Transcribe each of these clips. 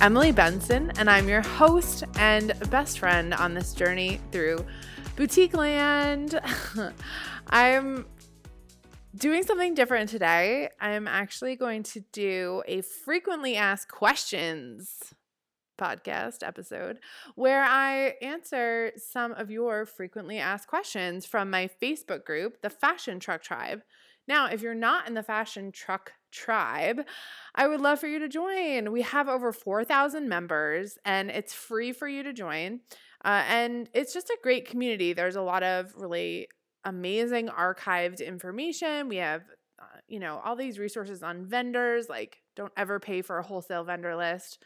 Emily Benson, and I'm your host and best friend on this journey through boutique land. I'm doing something different today. I'm actually going to do a frequently asked questions podcast episode where I answer some of your frequently asked questions from my Facebook group, the Fashion Truck Tribe. Now, if you're not in the Fashion Truck Tribe, I would love for you to join. We have over 4,000 members and it's free for you to join. Uh, and it's just a great community. There's a lot of really amazing archived information. We have uh, you know, all these resources on vendors, like don't ever pay for a wholesale vendor list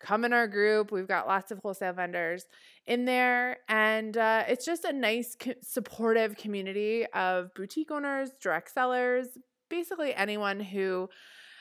come in our group. We've got lots of wholesale vendors in there. And uh, it's just a nice, co- supportive community of boutique owners, direct sellers, basically anyone who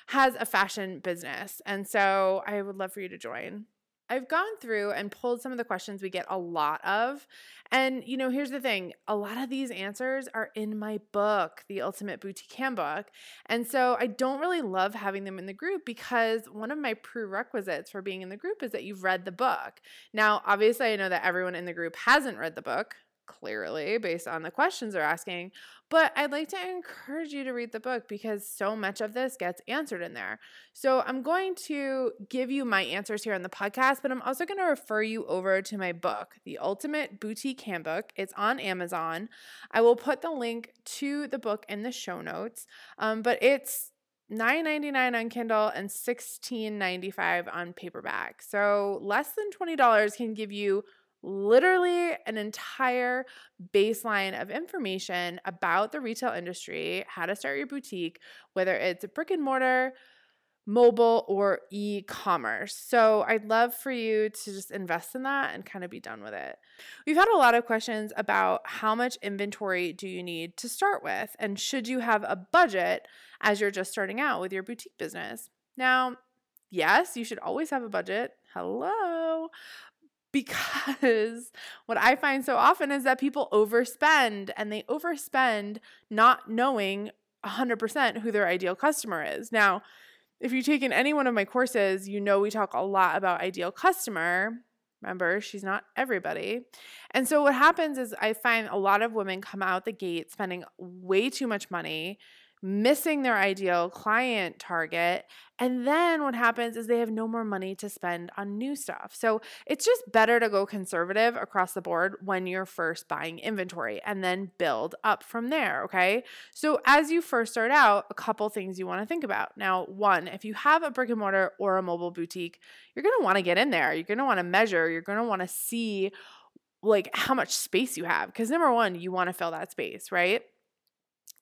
has a fashion business. And so I would love for you to join. I've gone through and pulled some of the questions we get a lot of. And, you know, here's the thing a lot of these answers are in my book, The Ultimate Boutique Handbook. And so I don't really love having them in the group because one of my prerequisites for being in the group is that you've read the book. Now, obviously, I know that everyone in the group hasn't read the book clearly based on the questions they're asking. But I'd like to encourage you to read the book because so much of this gets answered in there. So I'm going to give you my answers here on the podcast, but I'm also going to refer you over to my book, The Ultimate Boutique Handbook. It's on Amazon. I will put the link to the book in the show notes, um, but it's $9.99 on Kindle and $16.95 on paperback. So less than $20 can give you literally an entire baseline of information about the retail industry, how to start your boutique, whether it's brick and mortar, mobile, or e commerce. So I'd love for you to just invest in that and kind of be done with it. We've had a lot of questions about how much inventory do you need to start with, and should you have a budget as you're just starting out with your boutique business? Now, yes, you should always have a budget. Hello because what I find so often is that people overspend and they overspend not knowing 100% who their ideal customer is. Now, if you've taken any one of my courses, you know we talk a lot about ideal customer. Remember, she's not everybody. And so what happens is I find a lot of women come out the gate spending way too much money missing their ideal client target. And then what happens is they have no more money to spend on new stuff. So it's just better to go conservative across the board when you're first buying inventory and then build up from there. Okay. So as you first start out, a couple things you want to think about. Now, one, if you have a brick and mortar or a mobile boutique, you're going to want to get in there. You're going to want to measure. You're going to want to see like how much space you have. Because number one, you want to fill that space, right?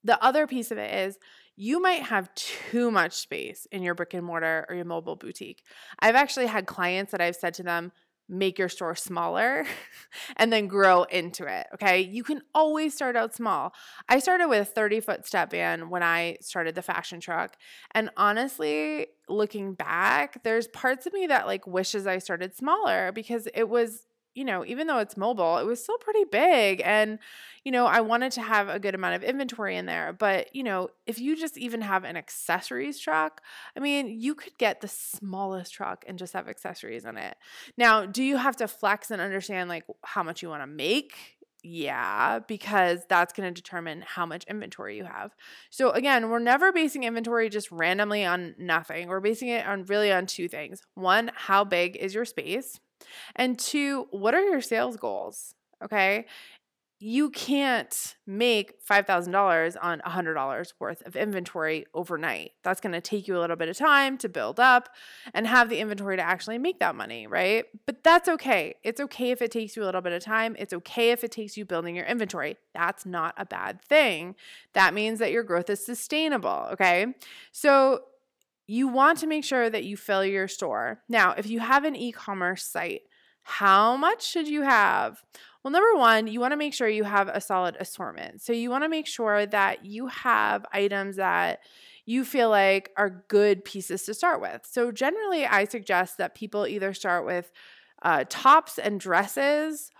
The other piece of it is you might have too much space in your brick and mortar or your mobile boutique. I've actually had clients that I've said to them, make your store smaller and then grow into it. Okay. You can always start out small. I started with a 30 foot step van when I started the fashion truck. And honestly, looking back, there's parts of me that like wishes I started smaller because it was you know, even though it's mobile, it was still pretty big. And, you know, I wanted to have a good amount of inventory in there. But, you know, if you just even have an accessories truck, I mean, you could get the smallest truck and just have accessories in it. Now, do you have to flex and understand like how much you want to make? Yeah, because that's going to determine how much inventory you have. So again, we're never basing inventory just randomly on nothing. We're basing it on really on two things. One, how big is your space? And two, what are your sales goals? Okay you can't make $5,000 on $100 worth of inventory overnight. That's going to take you a little bit of time to build up and have the inventory to actually make that money, right? But that's okay. It's okay if it takes you a little bit of time. It's okay if it takes you building your inventory. That's not a bad thing. That means that your growth is sustainable, okay? So you want to make sure that you fill your store. Now, if you have an e commerce site, how much should you have? Well, number one, you want to make sure you have a solid assortment. So you want to make sure that you have items that you feel like are good pieces to start with. So generally, I suggest that people either start with uh, tops and dresses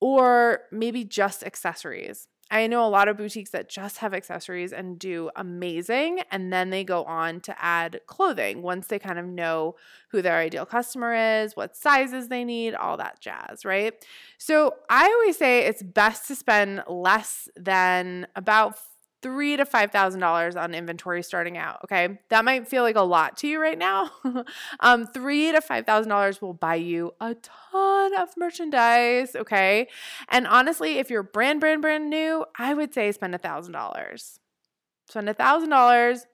or maybe just accessories. I know a lot of boutiques that just have accessories and do amazing. And then they go on to add clothing once they kind of know who their ideal customer is, what sizes they need, all that jazz, right? So I always say it's best to spend less than about three to five thousand dollars on inventory starting out. Okay, that might feel like a lot to you right now. um, three to five thousand dollars will buy you a ton of merchandise. Okay, and honestly, if you're brand brand brand new, I would say spend a thousand dollars. Spend a thousand dollars.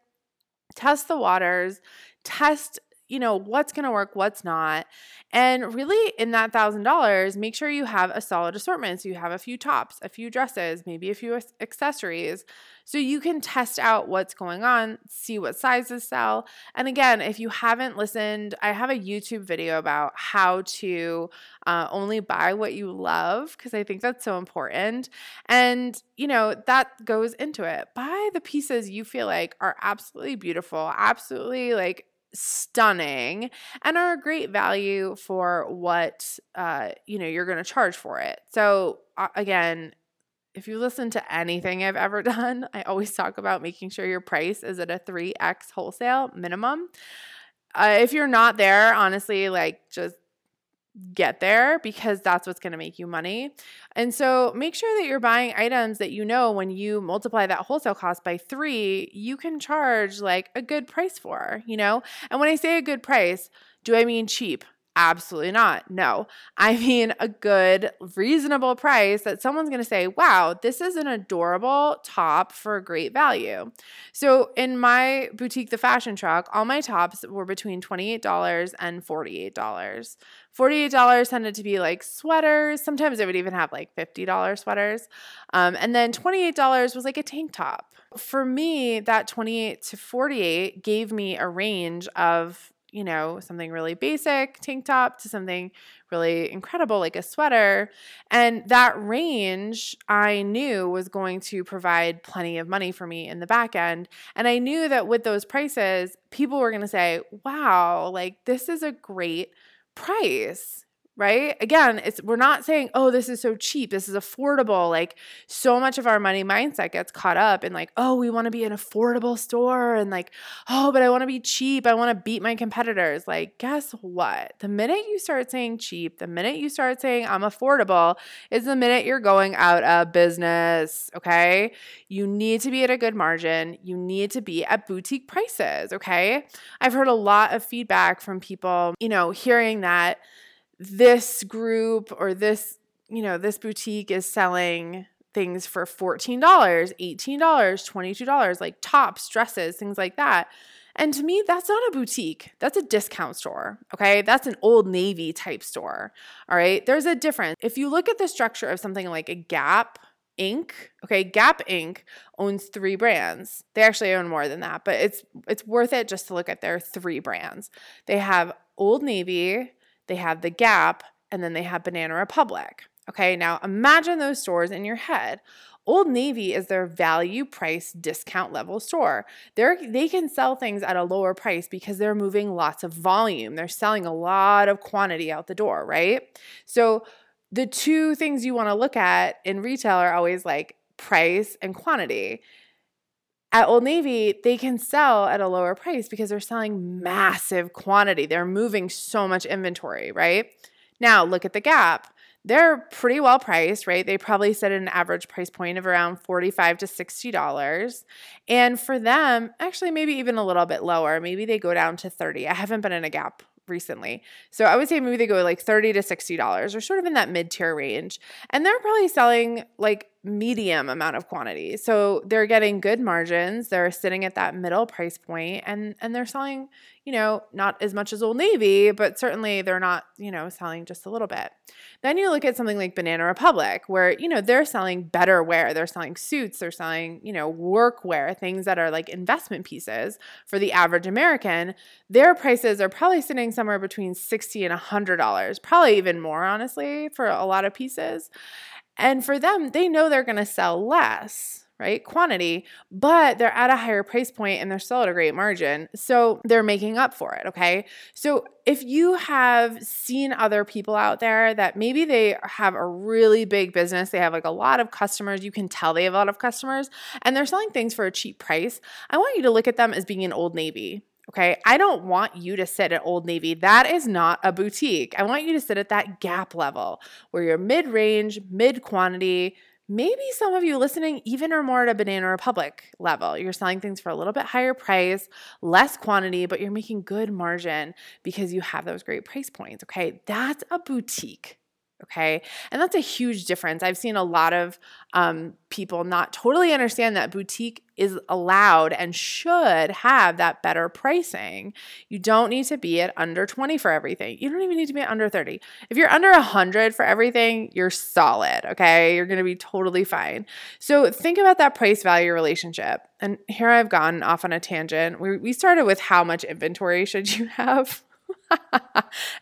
Test the waters. Test you know, what's going to work, what's not. And really, in that $1,000, make sure you have a solid assortment. So you have a few tops, a few dresses, maybe a few accessories. So you can test out what's going on, see what sizes sell. And again, if you haven't listened, I have a YouTube video about how to uh, only buy what you love, because I think that's so important. And, you know, that goes into it. Buy the pieces you feel like are absolutely beautiful, absolutely like stunning and are a great value for what uh, you know you're going to charge for it. So uh, again, if you listen to anything I've ever done, I always talk about making sure your price is at a 3x wholesale minimum. Uh, if you're not there, honestly, like just get there because that's what's going to make you money. And so make sure that you're buying items that you know when you multiply that wholesale cost by three, you can charge like a good price for, you know? And when I say a good price, do I mean cheap? Absolutely not. No. I mean a good, reasonable price that someone's going to say, wow, this is an adorable top for a great value. So in my boutique, The Fashion Truck, all my tops were between $28 and $48. $48 tended to be like sweaters. Sometimes I would even have like $50 sweaters. Um, and then $28 was like a tank top. For me, that 28 to 48 gave me a range of you know, something really basic, tank top, to something really incredible, like a sweater. And that range I knew was going to provide plenty of money for me in the back end. And I knew that with those prices, people were going to say, wow, like this is a great price right? Again, it's we're not saying, "Oh, this is so cheap. This is affordable." Like so much of our money mindset gets caught up in like, "Oh, we want to be an affordable store." And like, "Oh, but I want to be cheap. I want to beat my competitors." Like, guess what? The minute you start saying cheap, the minute you start saying I'm affordable, is the minute you're going out of business, okay? You need to be at a good margin. You need to be at boutique prices, okay? I've heard a lot of feedback from people, you know, hearing that this group or this, you know, this boutique is selling things for $14, $18, $22, like tops, dresses, things like that. And to me, that's not a boutique. That's a discount store. Okay. That's an Old Navy type store. All right. There's a difference. If you look at the structure of something like a Gap Inc. Okay, Gap Inc. owns three brands. They actually own more than that, but it's it's worth it just to look at their three brands. They have Old Navy, they have the Gap, and then they have Banana Republic. Okay, now imagine those stores in your head. Old Navy is their value price discount level store. They're, they can sell things at a lower price because they're moving lots of volume. They're selling a lot of quantity out the door, right? So, the two things you want to look at in retail are always like price and quantity. At Old Navy, they can sell at a lower price because they're selling massive quantity. They're moving so much inventory, right? Now, look at the Gap. They're pretty well priced, right? They probably set an average price point of around 45 to $60. And for them, actually maybe even a little bit lower. Maybe they go down to 30. I haven't been in a Gap recently. So I would say maybe they go like 30 to $60 or sort of in that mid tier range. And they're probably selling like medium amount of quantity. So they're getting good margins. They're sitting at that middle price point and and they're selling, you know, not as much as Old Navy, but certainly they're not, you know, selling just a little bit. Then you look at something like Banana Republic where, you know, they're selling better wear. They're selling suits, they're selling, you know, work wear, things that are like investment pieces for the average American. Their prices are probably sitting somewhere between 60 and $100, probably even more honestly for a lot of pieces. And for them, they know they're going to sell less, right? Quantity, but they're at a higher price point and they're still at a great margin. So they're making up for it, okay? So if you have seen other people out there that maybe they have a really big business, they have like a lot of customers, you can tell they have a lot of customers, and they're selling things for a cheap price, I want you to look at them as being an Old Navy. Okay. I don't want you to sit at Old Navy. That is not a boutique. I want you to sit at that gap level where you're mid range, mid quantity. Maybe some of you listening even are more at a Banana Republic level. You're selling things for a little bit higher price, less quantity, but you're making good margin because you have those great price points. Okay. That's a boutique. Okay. And that's a huge difference. I've seen a lot of um, people not totally understand that boutique is allowed and should have that better pricing. You don't need to be at under 20 for everything. You don't even need to be at under 30. If you're under 100 for everything, you're solid. Okay. You're going to be totally fine. So think about that price value relationship. And here I've gone off on a tangent. We, we started with how much inventory should you have?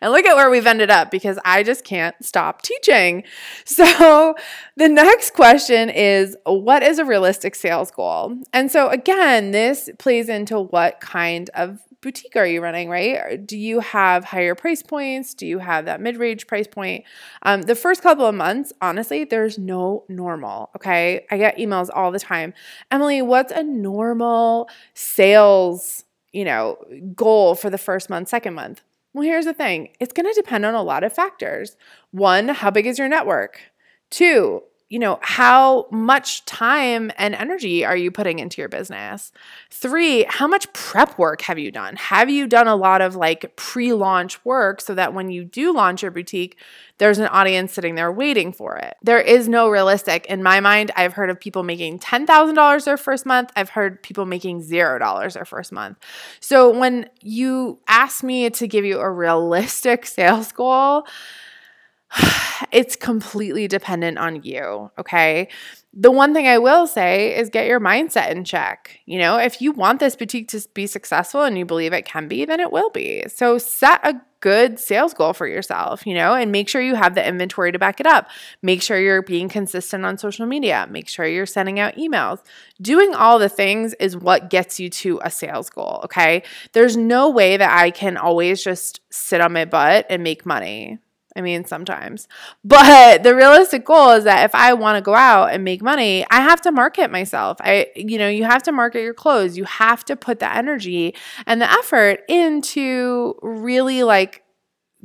And look at where we've ended up because I just can't stop teaching. So, the next question is what is a realistic sales goal? And so, again, this plays into what kind of boutique are you running, right? Do you have higher price points? Do you have that mid range price point? Um, the first couple of months, honestly, there's no normal. Okay. I get emails all the time. Emily, what's a normal sales? you know, goal for the first month, second month. Well, here's the thing it's going to depend on a lot of factors. One, how big is your network? Two, you know, how much time and energy are you putting into your business? Three, how much prep work have you done? Have you done a lot of like pre launch work so that when you do launch your boutique, there's an audience sitting there waiting for it? There is no realistic. In my mind, I've heard of people making $10,000 their first month. I've heard people making $0 their first month. So when you ask me to give you a realistic sales goal, it's completely dependent on you. Okay. The one thing I will say is get your mindset in check. You know, if you want this boutique to be successful and you believe it can be, then it will be. So set a good sales goal for yourself, you know, and make sure you have the inventory to back it up. Make sure you're being consistent on social media. Make sure you're sending out emails. Doing all the things is what gets you to a sales goal, okay? There's no way that I can always just sit on my butt and make money. I mean, sometimes. But the realistic goal is that if I want to go out and make money, I have to market myself. I you know, you have to market your clothes. You have to put the energy and the effort into really like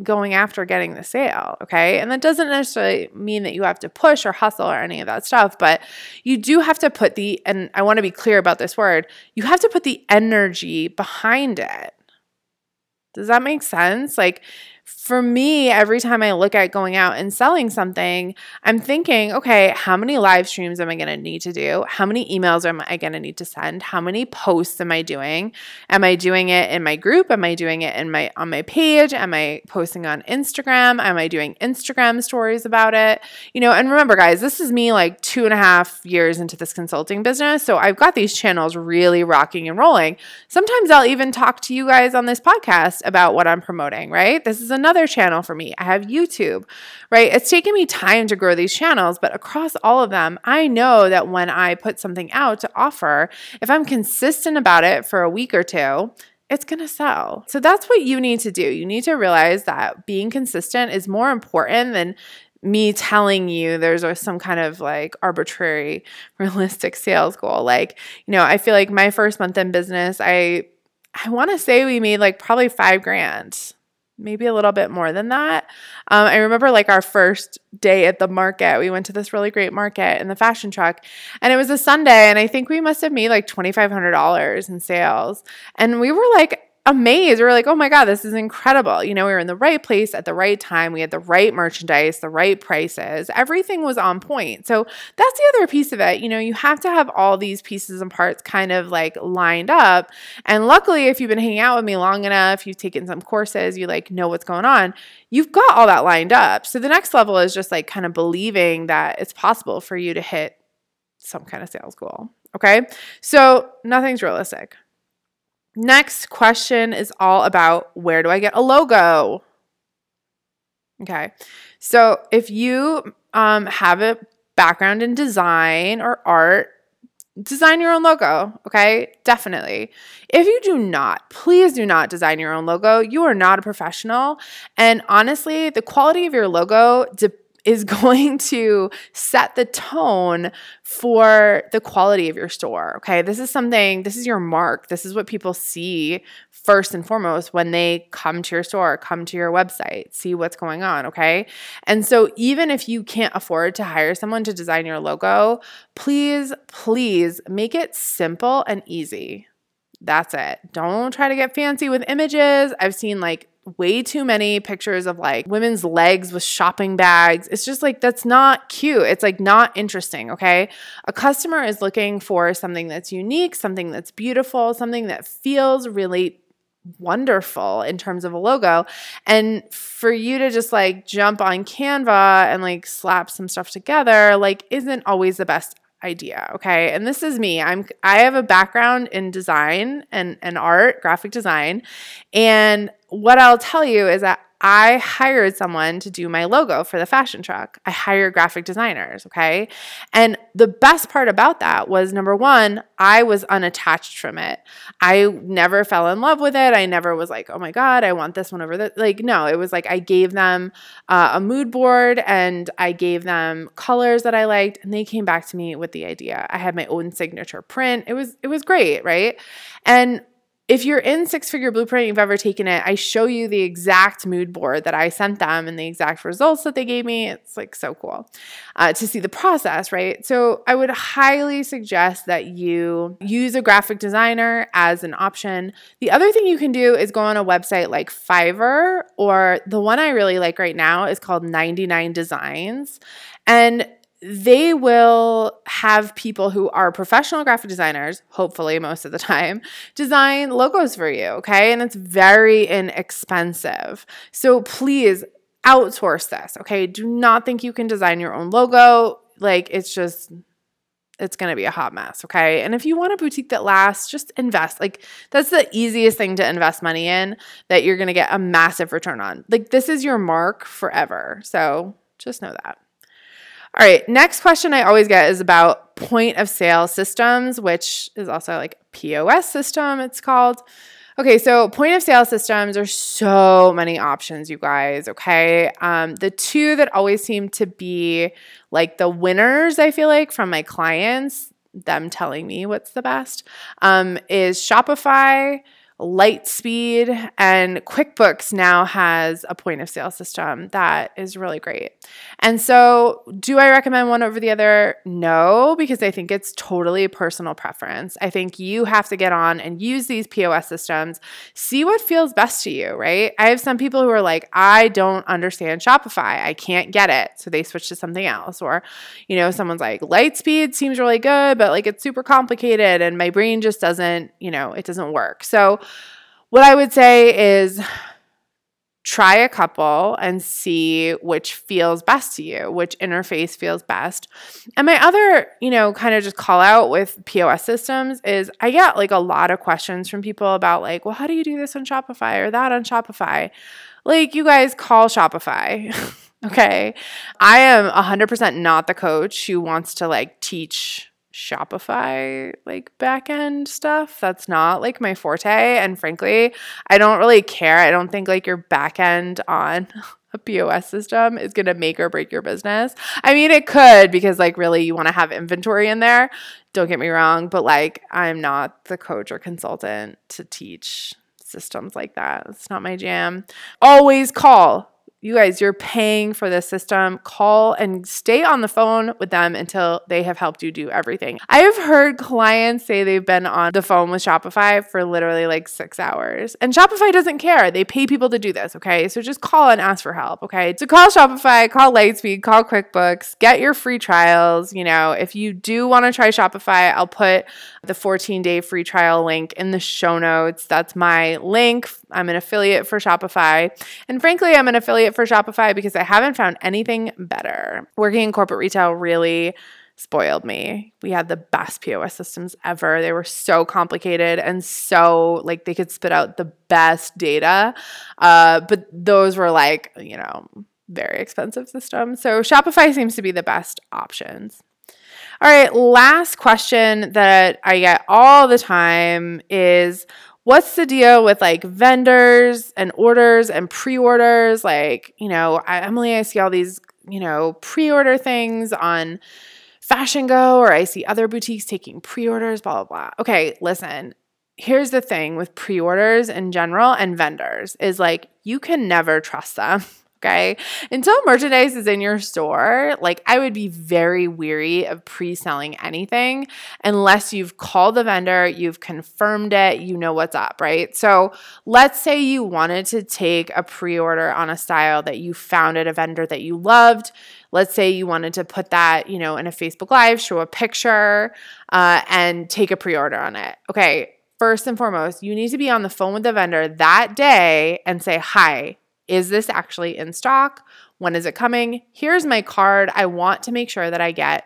going after getting the sale, okay? And that doesn't necessarily mean that you have to push or hustle or any of that stuff, but you do have to put the and I want to be clear about this word. You have to put the energy behind it. Does that make sense? Like for me, every time I look at going out and selling something, I'm thinking, okay, how many live streams am I going to need to do? How many emails am I going to need to send? How many posts am I doing? Am I doing it in my group? Am I doing it in my on my page? Am I posting on Instagram? Am I doing Instagram stories about it? You know, and remember, guys, this is me like two and a half years into this consulting business. So I've got these channels really rocking and rolling. Sometimes I'll even talk to you guys on this podcast about what I'm promoting, right? This is another channel for me. I have YouTube, right? It's taken me time to grow these channels, but across all of them, I know that when I put something out to offer, if I'm consistent about it for a week or two, it's going to sell. So that's what you need to do. You need to realize that being consistent is more important than me telling you there's some kind of like arbitrary realistic sales goal. Like, you know, I feel like my first month in business, I I want to say we made like probably 5 grand maybe a little bit more than that. Um, I remember like our first day at the market, we went to this really great market in the fashion truck, and it was a Sunday, and I think we must have made like $2,500 in sales. And we were like, amazed. We were like, oh my God, this is incredible. You know, we were in the right place at the right time. We had the right merchandise, the right prices. Everything was on point. So that's the other piece of it. You know, you have to have all these pieces and parts kind of like lined up. And luckily, if you've been hanging out with me long enough, you've taken some courses, you like know what's going on, you've got all that lined up. So the next level is just like kind of believing that it's possible for you to hit some kind of sales goal. Okay. So nothing's realistic. Next question is all about where do I get a logo? Okay. So if you um, have a background in design or art, design your own logo. Okay. Definitely. If you do not, please do not design your own logo. You are not a professional. And honestly, the quality of your logo depends is going to set the tone for the quality of your store. Okay. This is something, this is your mark. This is what people see first and foremost when they come to your store, come to your website, see what's going on. Okay. And so even if you can't afford to hire someone to design your logo, please, please make it simple and easy. That's it. Don't try to get fancy with images. I've seen like way too many pictures of like women's legs with shopping bags. It's just like that's not cute. It's like not interesting, okay? A customer is looking for something that's unique, something that's beautiful, something that feels really wonderful in terms of a logo. And for you to just like jump on Canva and like slap some stuff together like isn't always the best idea okay and this is me i'm i have a background in design and and art graphic design and what i'll tell you is that I hired someone to do my logo for the fashion truck. I hired graphic designers, okay? And the best part about that was number one, I was unattached from it. I never fell in love with it. I never was like, oh my God, I want this one over there. Like, no, it was like I gave them uh, a mood board and I gave them colors that I liked, and they came back to me with the idea. I had my own signature print. It was it was great, right? And if you're in Six Figure Blueprint, you've ever taken it, I show you the exact mood board that I sent them and the exact results that they gave me. It's like so cool uh, to see the process, right? So I would highly suggest that you use a graphic designer as an option. The other thing you can do is go on a website like Fiverr, or the one I really like right now is called 99 Designs. And they will have people who are professional graphic designers, hopefully most of the time, design logos for you, okay? And it's very inexpensive. So please outsource this, okay? Do not think you can design your own logo. Like it's just it's going to be a hot mess, okay? And if you want a boutique that lasts, just invest. Like that's the easiest thing to invest money in that you're going to get a massive return on. Like this is your mark forever. So, just know that. All right, next question I always get is about point of sale systems, which is also like POS system, it's called. Okay, so point of sale systems are so many options, you guys. Okay. Um, the two that always seem to be like the winners, I feel like, from my clients, them telling me what's the best, um, is Shopify Lightspeed and QuickBooks now has a point of sale system that is really great. And so, do I recommend one over the other? No, because I think it's totally personal preference. I think you have to get on and use these POS systems, see what feels best to you, right? I have some people who are like, I don't understand Shopify. I can't get it. So they switch to something else. Or, you know, someone's like, Lightspeed seems really good, but like it's super complicated and my brain just doesn't, you know, it doesn't work. So, what I would say is try a couple and see which feels best to you, which interface feels best. And my other, you know, kind of just call out with POS systems is I get like a lot of questions from people about like, well, how do you do this on Shopify or that on Shopify? Like, you guys call Shopify. okay. I am 100% not the coach who wants to like teach Shopify like backend stuff. That's not like my forte. And frankly, I don't really care. I don't think like your backend on a POS system is going to make or break your business. I mean, it could because like really you want to have inventory in there. Don't get me wrong, but like I'm not the coach or consultant to teach systems like that. It's not my jam. Always call You guys, you're paying for this system. Call and stay on the phone with them until they have helped you do everything. I have heard clients say they've been on the phone with Shopify for literally like six hours. And Shopify doesn't care. They pay people to do this, okay? So just call and ask for help, okay? So call Shopify, call Lightspeed, call QuickBooks, get your free trials. You know, if you do want to try Shopify, I'll put the 14 day free trial link in the show notes. That's my link. I'm an affiliate for Shopify. And frankly, I'm an affiliate for Shopify because I haven't found anything better. Working in corporate retail really spoiled me. We had the best POS systems ever. They were so complicated and so like they could spit out the best data. Uh, but those were like, you know, very expensive systems. So Shopify seems to be the best options. All right, last question that I get all the time is what's the deal with like vendors and orders and pre-orders? Like, you know, I, Emily, I see all these, you know, pre-order things on Fashion Go or I see other boutiques taking pre-orders, blah, blah, blah. Okay, listen. Here's the thing with pre-orders in general and vendors is like you can never trust them. Okay. Until merchandise is in your store, like I would be very weary of pre selling anything unless you've called the vendor, you've confirmed it, you know what's up, right? So let's say you wanted to take a pre order on a style that you found at a vendor that you loved. Let's say you wanted to put that, you know, in a Facebook Live, show a picture, uh, and take a pre order on it. Okay. First and foremost, you need to be on the phone with the vendor that day and say, Hi, is this actually in stock? When is it coming? Here's my card. I want to make sure that I get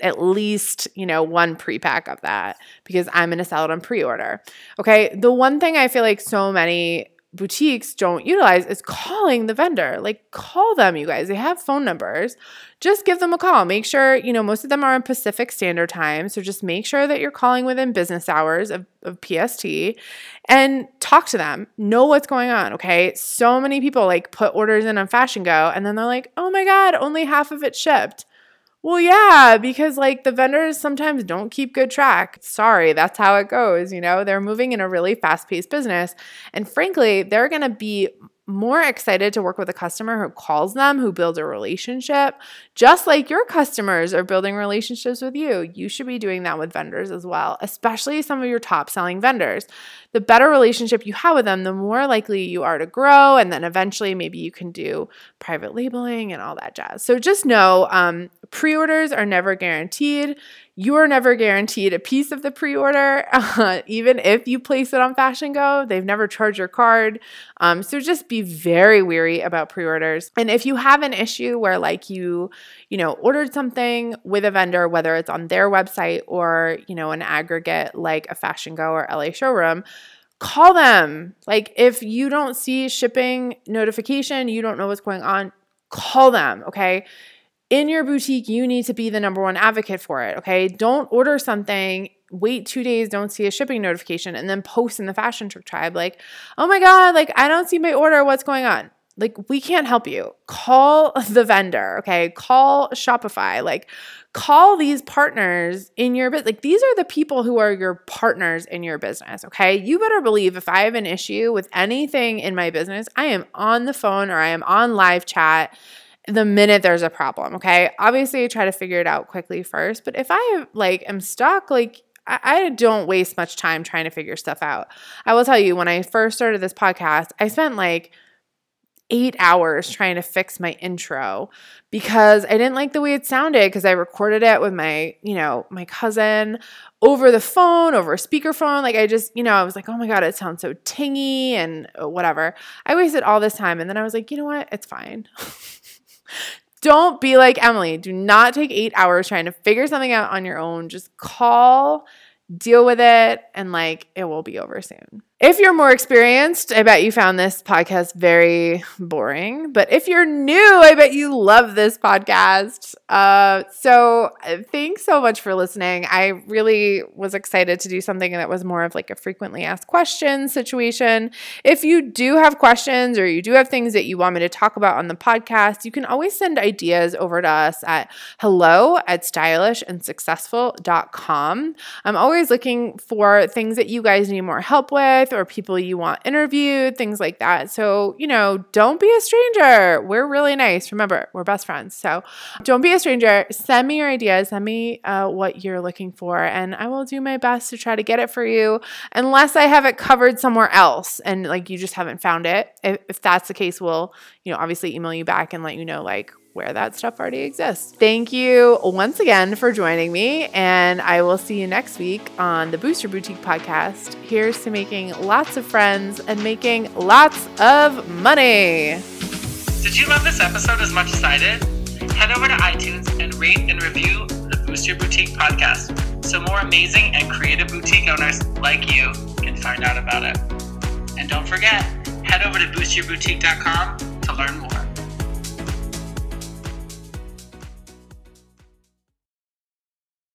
at least, you know, one pre-pack of that because I'm going to sell it on pre-order. Okay? The one thing I feel like so many boutiques don't utilize is calling the vendor. Like call them, you guys. They have phone numbers. Just give them a call. Make sure, you know, most of them are in Pacific Standard Time. So just make sure that you're calling within business hours of, of PST and talk to them. Know what's going on. Okay. So many people like put orders in on Fashion Go and then they're like, oh my God, only half of it shipped. Well, yeah, because like the vendors sometimes don't keep good track. Sorry, that's how it goes. You know, they're moving in a really fast paced business. And frankly, they're going to be more excited to work with a customer who calls them, who builds a relationship, just like your customers are building relationships with you. You should be doing that with vendors as well, especially some of your top selling vendors. The better relationship you have with them, the more likely you are to grow. And then eventually, maybe you can do private labeling and all that jazz. So just know um, pre orders are never guaranteed. You are never guaranteed a piece of the pre order, uh, even if you place it on Fashion Go. They've never charged your card. Um, so just be very weary about pre orders. And if you have an issue where, like, you, you know, ordered something with a vendor, whether it's on their website or, you know, an aggregate like a Fashion Go or LA showroom, call them. Like, if you don't see shipping notification, you don't know what's going on, call them, okay? In your boutique, you need to be the number one advocate for it. Okay. Don't order something, wait two days, don't see a shipping notification, and then post in the fashion truck tribe, like, oh my God, like, I don't see my order. What's going on? Like, we can't help you. Call the vendor. Okay. Call Shopify. Like, call these partners in your business. Like, these are the people who are your partners in your business. Okay. You better believe if I have an issue with anything in my business, I am on the phone or I am on live chat the minute there's a problem. Okay. Obviously, I try to figure it out quickly first, but if I like am stuck, like I, don't waste much time trying to figure stuff out. I will tell you, when I first started this podcast, I spent like eight hours trying to fix my intro because I didn't like the way it sounded because I recorded it with my, you know, my cousin over the phone, over a speakerphone. Like I just, you know, I was like, oh my God, it sounds so tingy and uh, whatever. I wasted all this time. And then I was like, you know what? It's fine. Don't be like Emily. Do not take eight hours trying to figure something out on your own. Just call, deal with it, and like it will be over soon. If you're more experienced, I bet you found this podcast very boring. But if you're new, I bet you love this podcast. Uh, so uh, thanks so much for listening. I really was excited to do something that was more of like a frequently asked questions situation. If you do have questions or you do have things that you want me to talk about on the podcast, you can always send ideas over to us at hello at stylishandsuccessful.com. I'm always looking for things that you guys need more help with or people you want interviewed, things like that. So, you know, don't be a stranger. We're really nice. Remember, we're best friends. So don't be a stranger. Send me your ideas, send me uh, what you're looking for, and I will do my best to try to get it for you, unless I have it covered somewhere else and like you just haven't found it. If, if that's the case, we'll, you know, obviously email you back and let you know like where that stuff already exists. Thank you once again for joining me, and I will see you next week on the Boost Your Boutique podcast. Here's to making lots of friends and making lots of money. Did you love this episode as much as I did? Head over to iTunes and rate and review the Boost Your Boutique podcast so more amazing and creative boutique owners like you can find out about it. And don't forget, head over to boostyourboutique.com to learn more.